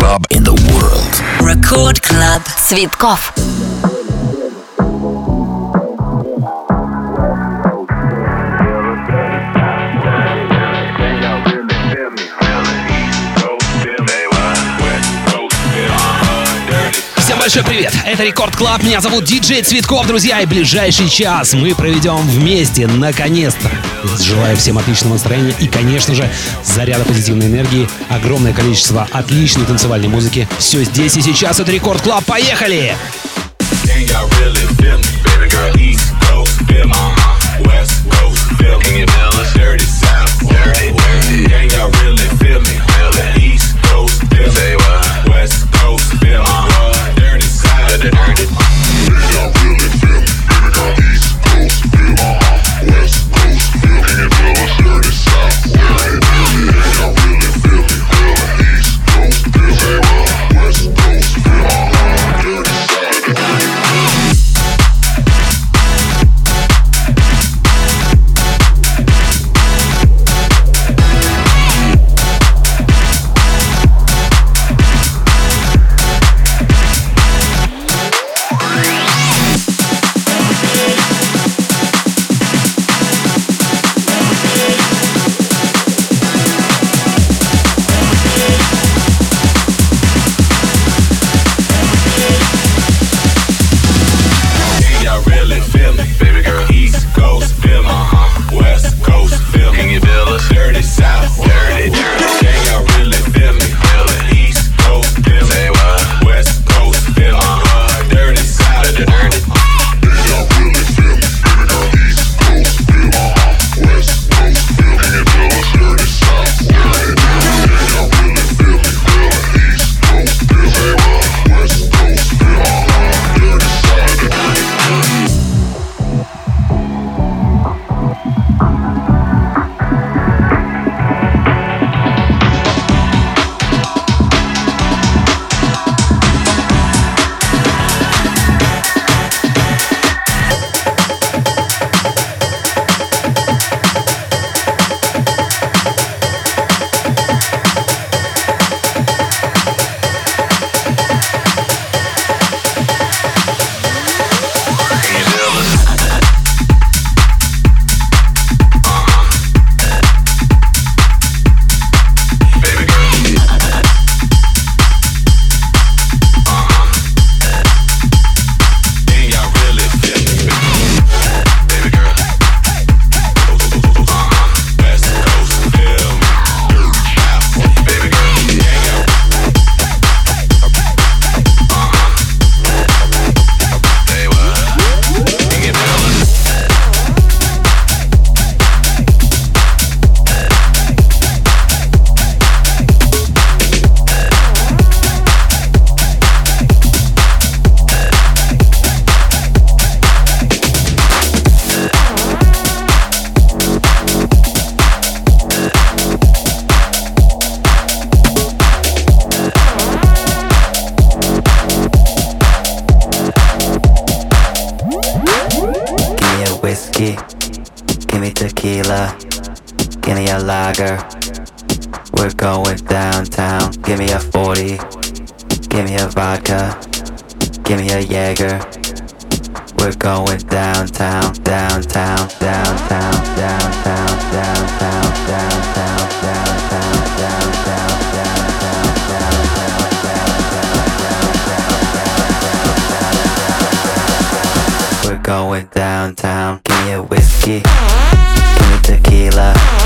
club in the world. Record Club. Цветков. большой привет! Это Рекорд Клаб, меня зовут Диджей Цветков, друзья, и ближайший час мы проведем вместе, наконец-то. Желаю всем отличного настроения и, конечно же, заряда позитивной энергии, огромное количество отличной танцевальной музыки. Все здесь и сейчас, это Рекорд Клаб, поехали! Dirty South, give me a lager. We're going downtown, give me a 40, give me a vodka, give me a Jaeger. We're going downtown, downtown, downtown, downtown, downtown, downtown, downtown, downtown, downtown, downtown. We're going downtown, give me a whiskey. tequila.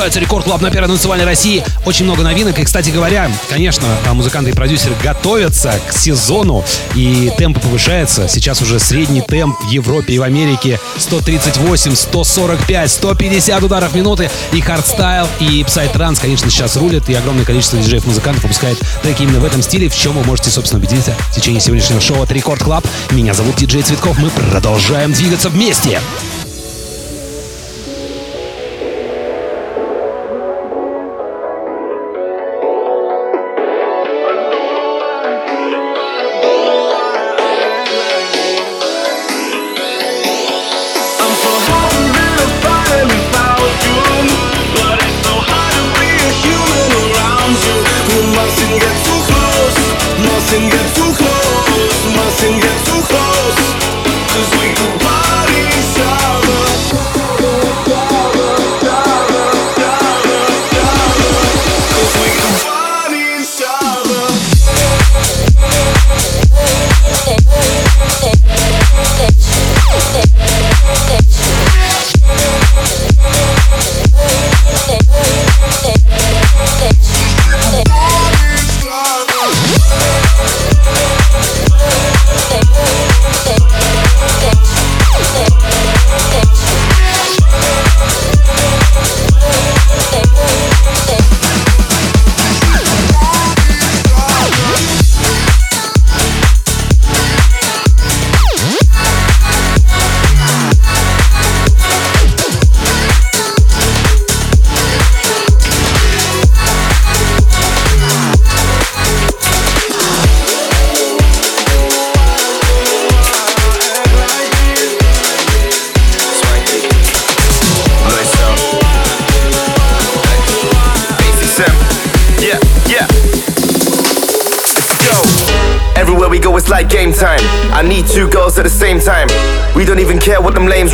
продолжается Рекорд Клаб на Первой национальной России. Очень много новинок. И, кстати говоря, конечно, музыканты и продюсеры готовятся к сезону. И темп повышается. Сейчас уже средний темп в Европе и в Америке 138, 145, 150 ударов в минуты. И хардстайл, и псайтранс, конечно, сейчас рулят. И огромное количество диджеев-музыкантов выпускает треки именно в этом стиле, в чем вы можете, собственно, убедиться в течение сегодняшнего шоу от Рекорд Клаб. Меня зовут Диджей Цветков. Мы продолжаем двигаться вместе.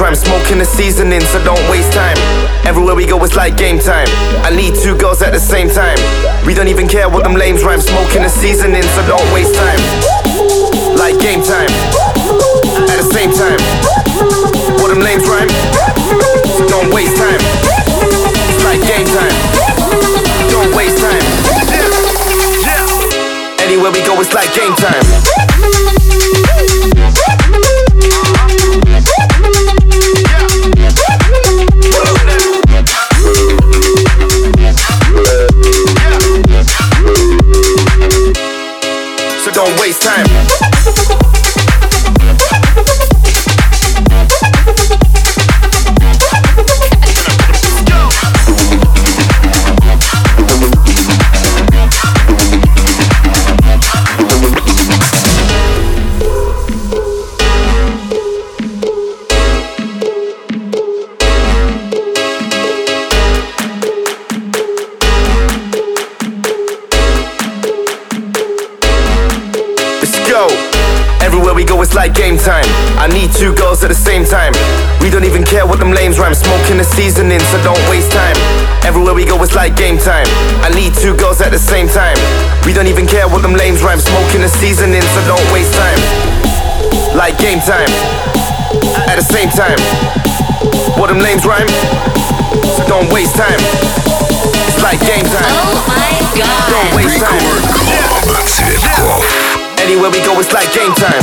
i'm Smoking the seasoning, so don't waste time. Everywhere we go, it's like game time. I need two girls at the same time. We don't even care what them lames rhyme. Smoking the seasoning, so don't waste time. game time. I need two girls at the same time. We don't even care what them lames rhyme. Smoking the seasoning, so don't waste time. Like game time. At the same time. What them lames rhyme? So don't waste time. It's like game time. Oh my god. Don't waste time. Anywhere we go, it's like game time.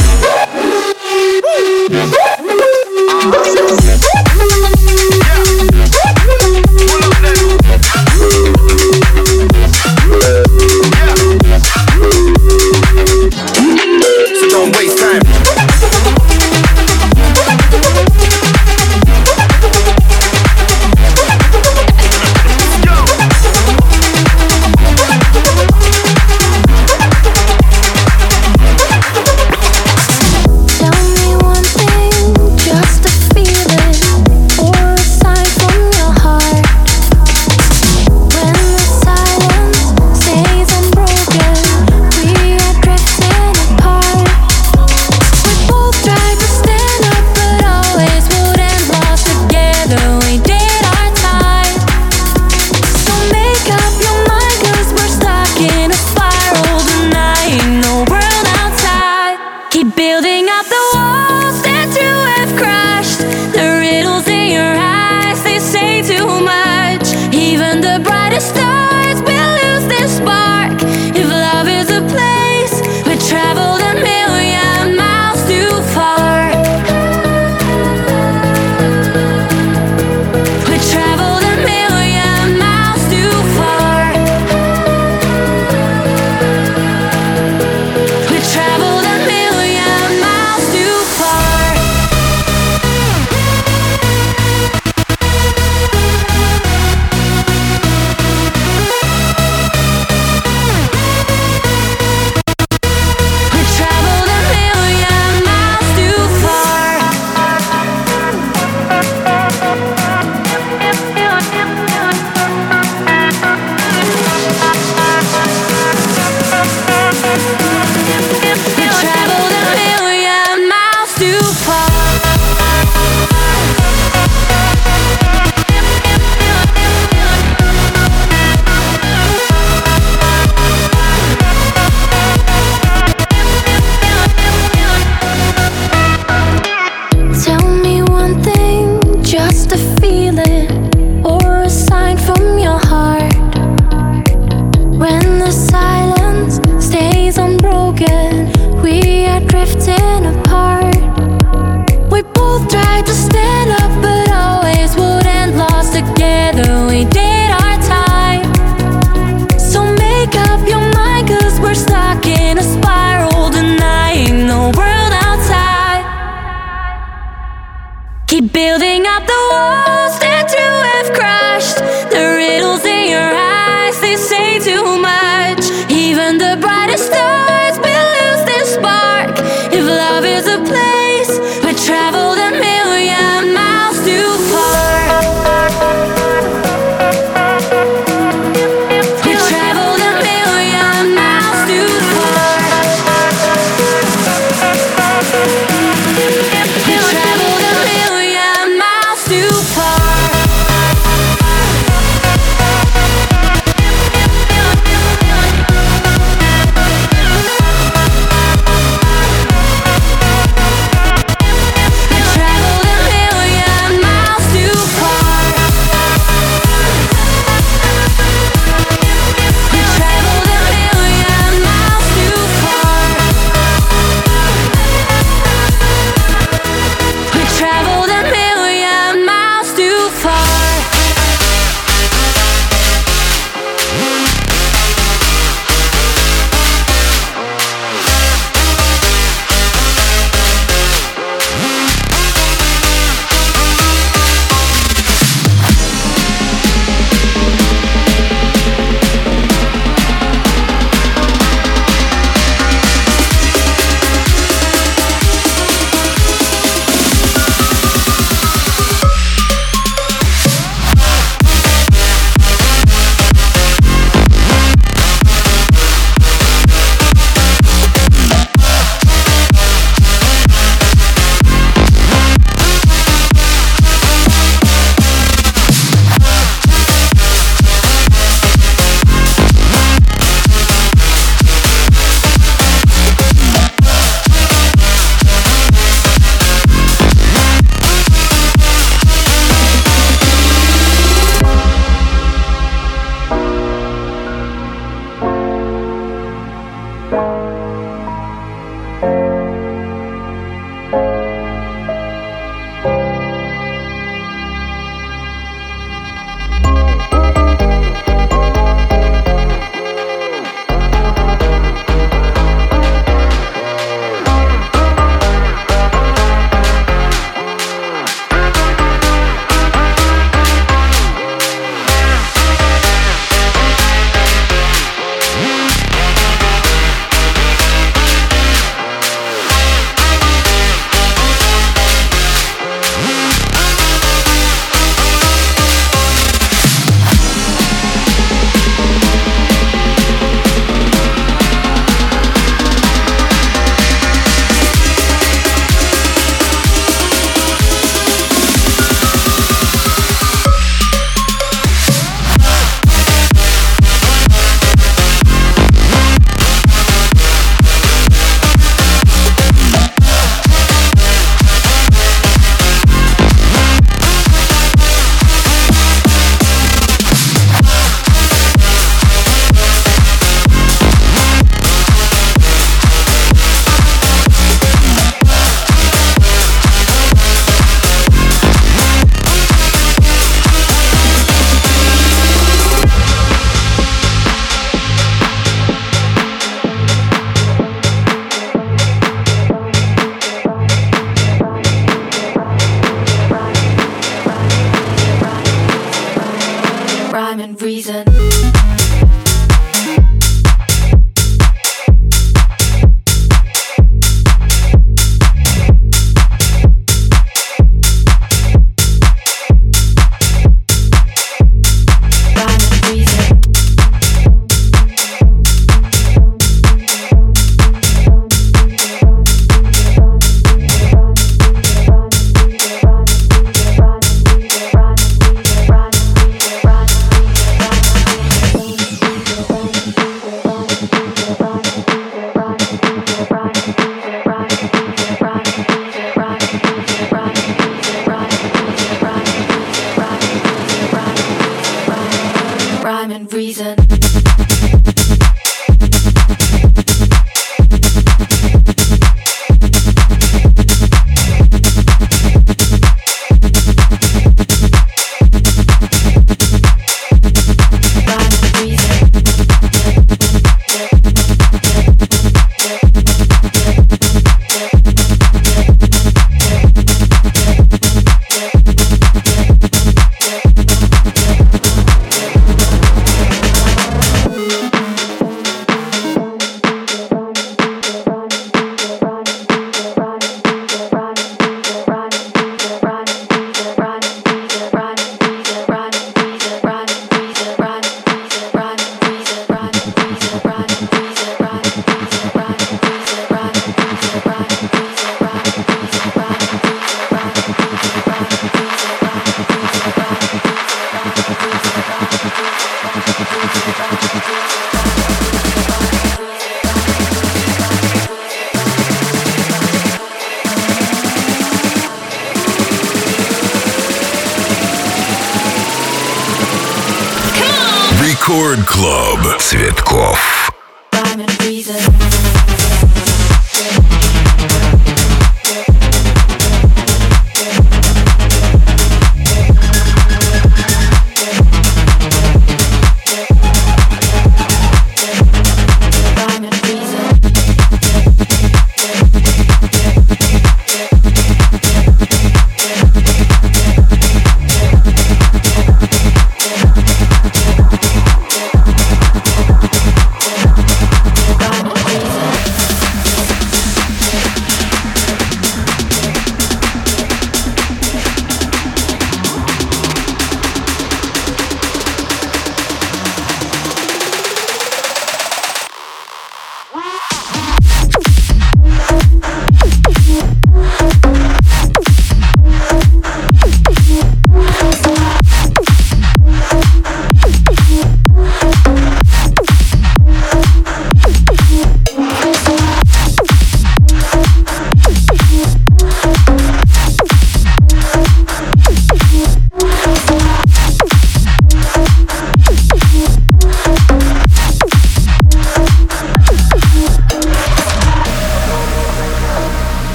Рекорд Клаб. Цветков. Rhyme and reason.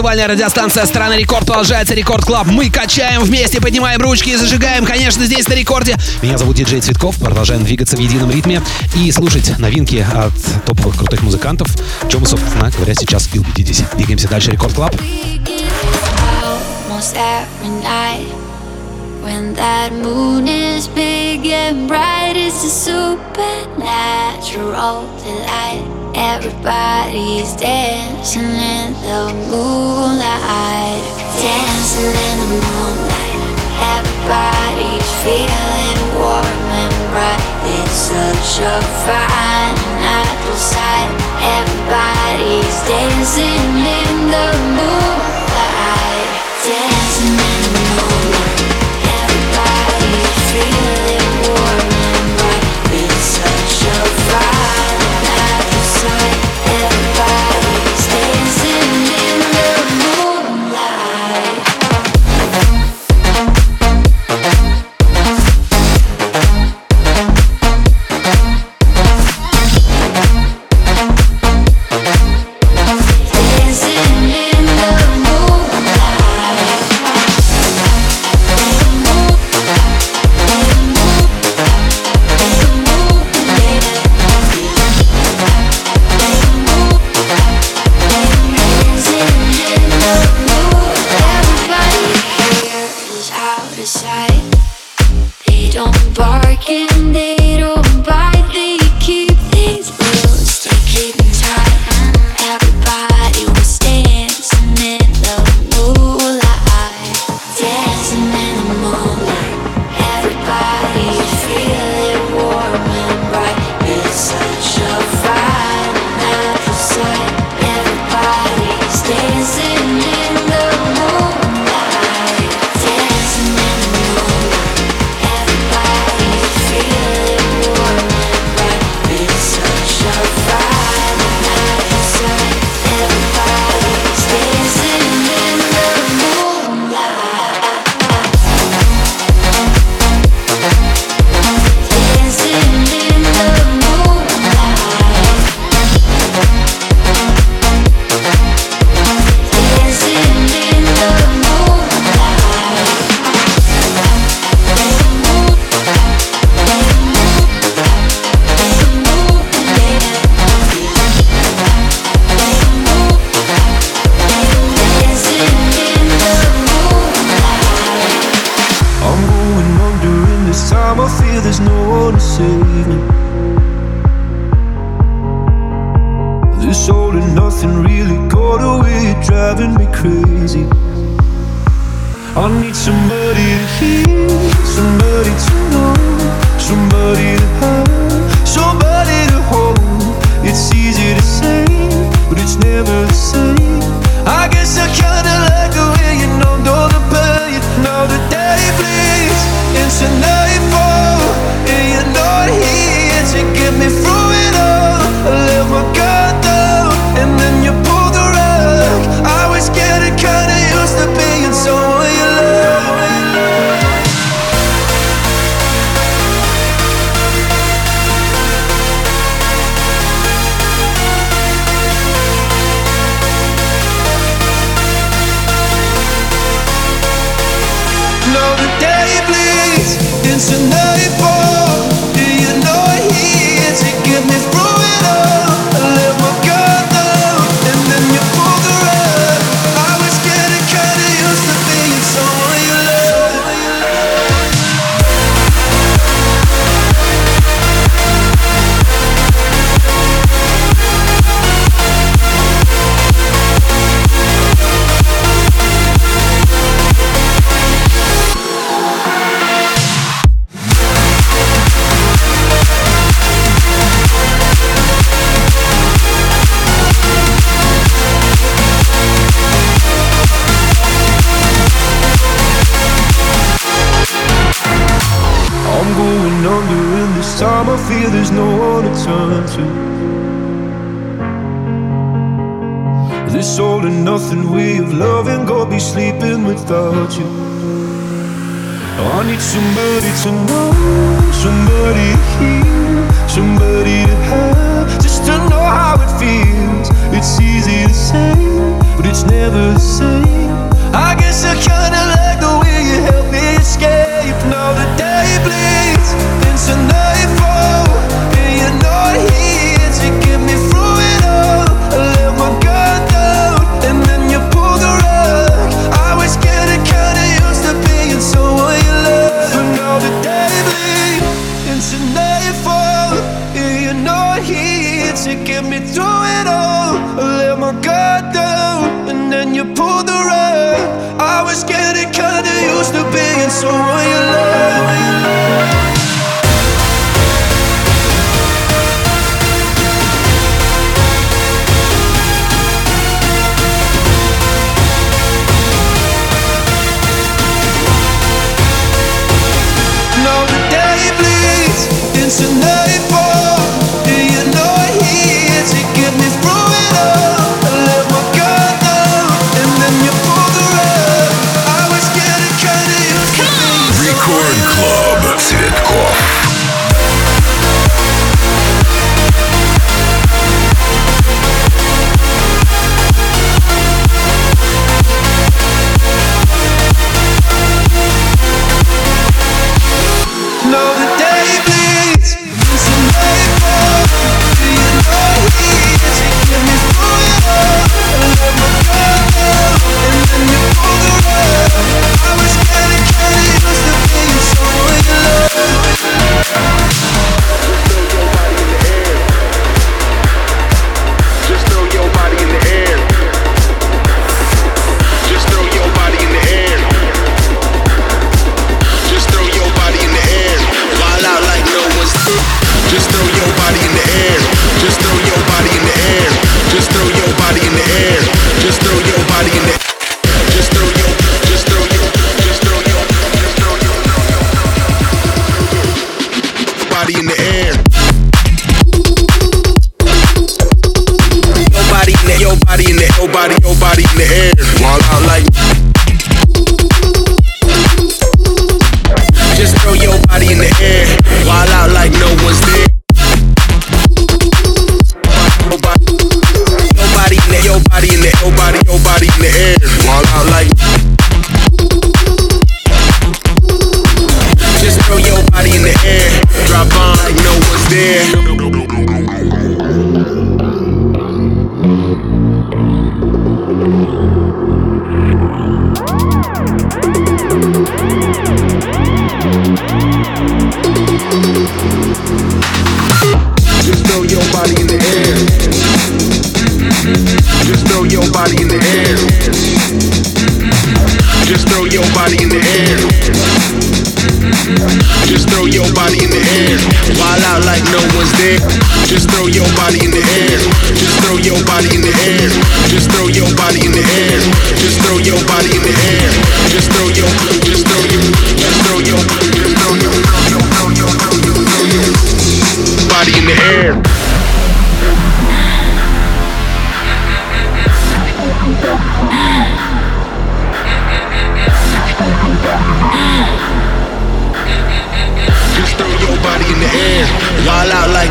Танцевальная радиостанция страны Рекорд. Продолжается Рекорд Клаб. Мы качаем вместе, поднимаем ручки и зажигаем, конечно, здесь на рекорде. Меня зовут Диджей Цветков. Продолжаем двигаться в едином ритме и слушать новинки от топовых крутых музыкантов, чем мы, собственно говоря, сейчас и убедитесь. Двигаемся дальше. Рекорд Клаб. When that moon is big and bright. It's a supernatural delight. Everybody's dancing in the moonlight, dancing in the moonlight. Everybody's feeling warm and bright. It's such a fine night beside. Everybody's dancing in the moonlight, dancing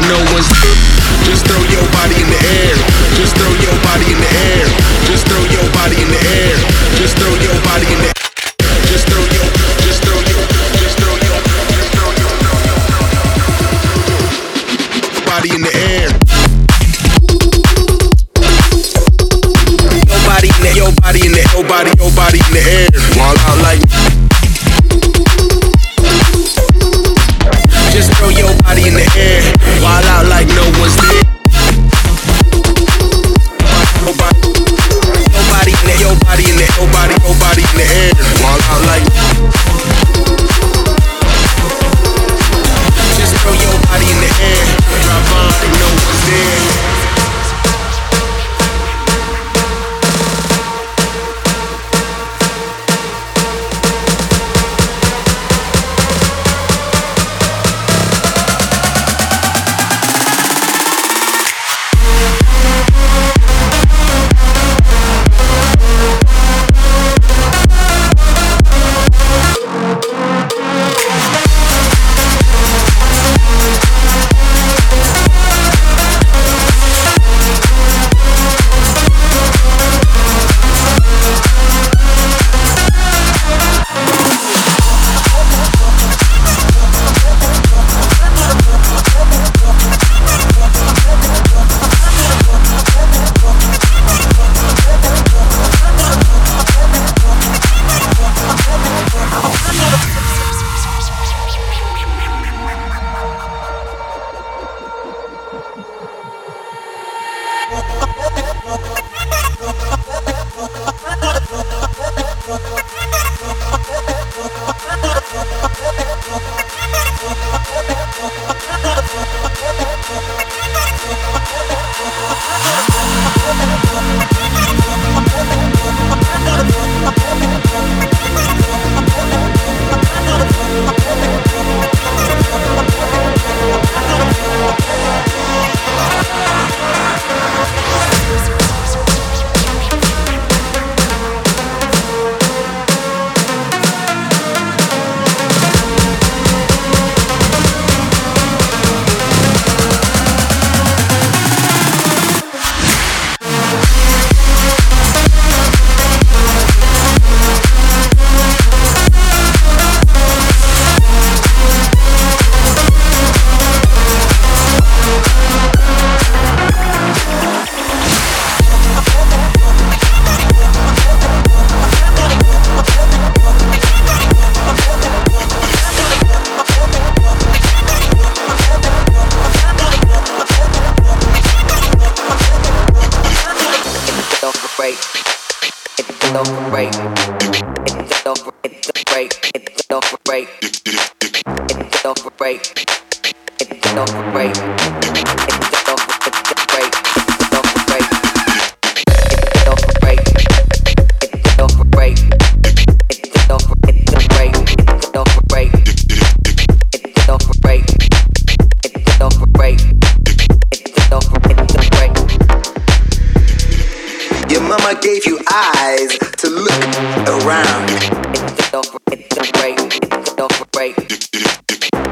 no one's.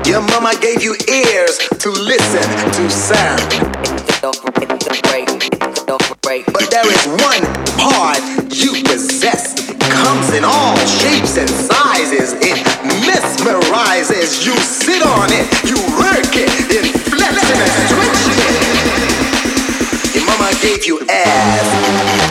Your mama gave you ears to listen to sound. But there is one part you possess. Comes in all shapes and sizes. It mesmerizes. You sit on it, you work it, it flexing and stretching it. Your mama gave you ass.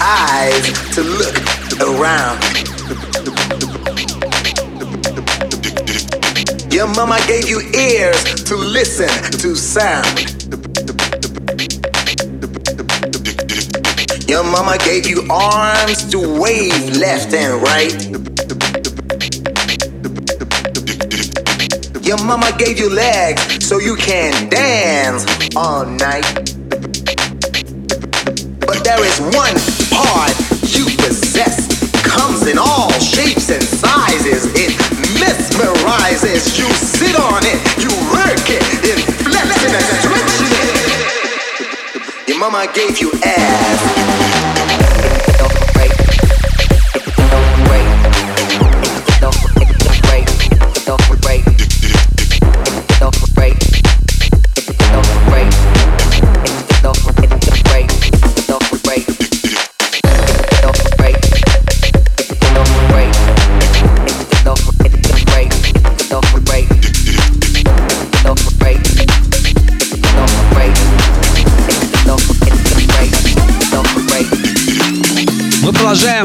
Eyes to look around. Your mama gave you ears to listen to sound. Your mama gave you arms to wave left and right. Your mama gave you legs so you can dance all night. But there is one part you possess. Comes in all shapes and sizes. It mesmerizes. You sit on it, you work it, it flexing and stretching it. Your mama gave you ass.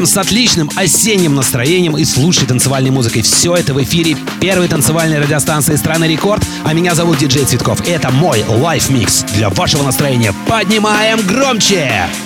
С отличным осенним настроением и слушай танцевальной музыкой. Все это в эфире первой танцевальной радиостанции страны Рекорд. А меня зовут Диджей Цветков. Это мой лайф-микс для вашего настроения. Поднимаем громче! San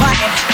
Thank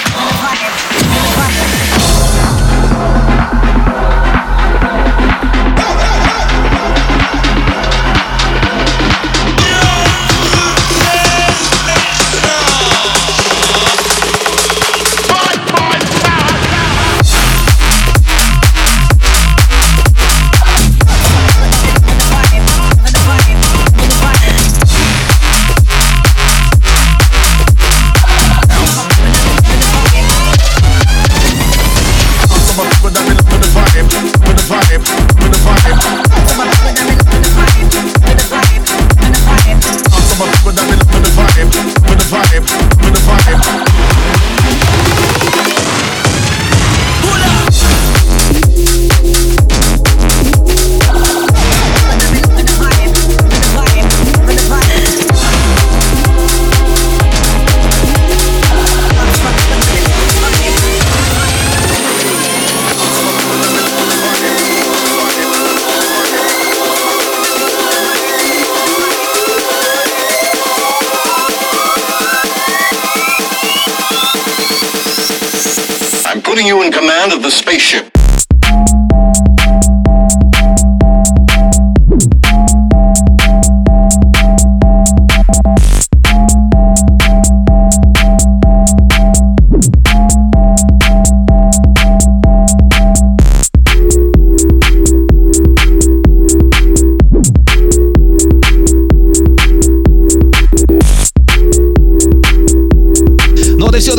putting you in command of the spaceship.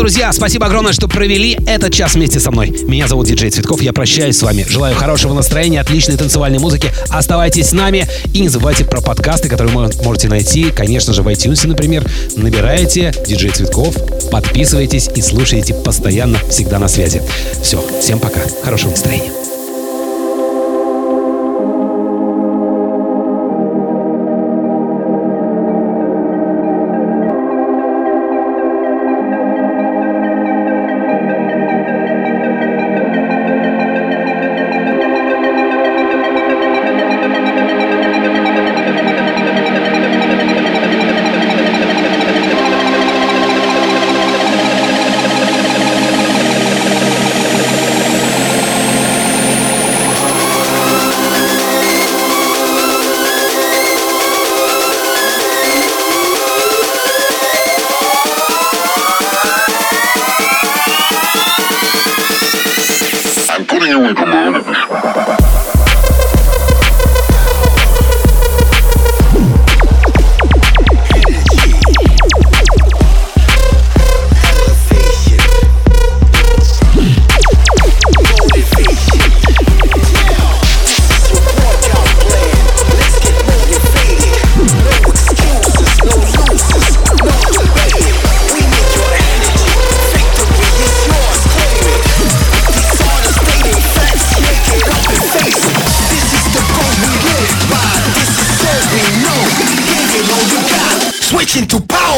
Друзья. Спасибо огромное, что провели этот час вместе со мной. Меня зовут Диджей Цветков. Я прощаюсь с вами. Желаю хорошего настроения, отличной танцевальной музыки. Оставайтесь с нами и не забывайте про подкасты, которые вы можете найти, конечно же, в iTunes, например. Набираете Диджей Цветков, подписывайтесь и слушайте постоянно, всегда на связи. Все, всем пока. Хорошего настроения.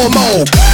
Mode.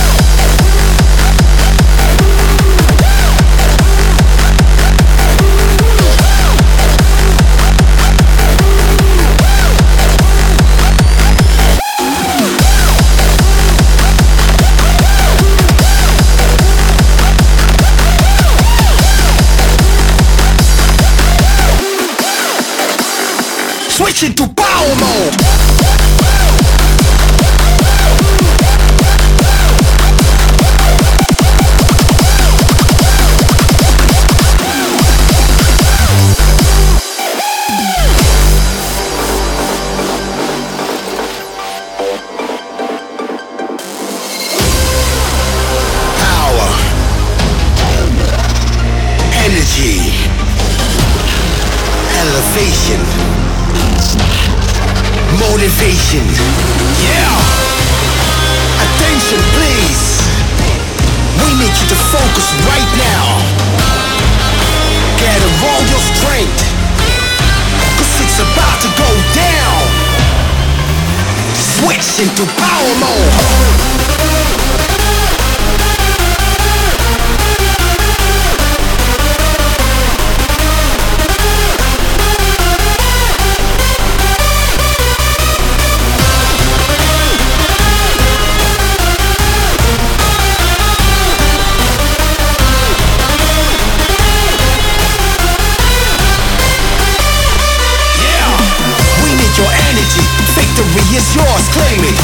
Claim it.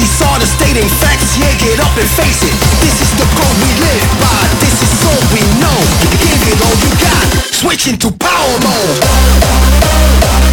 The stating facts, yeah, get up and face it. This is the code we live by, this is all we know. Give it all you got, switch into power mode.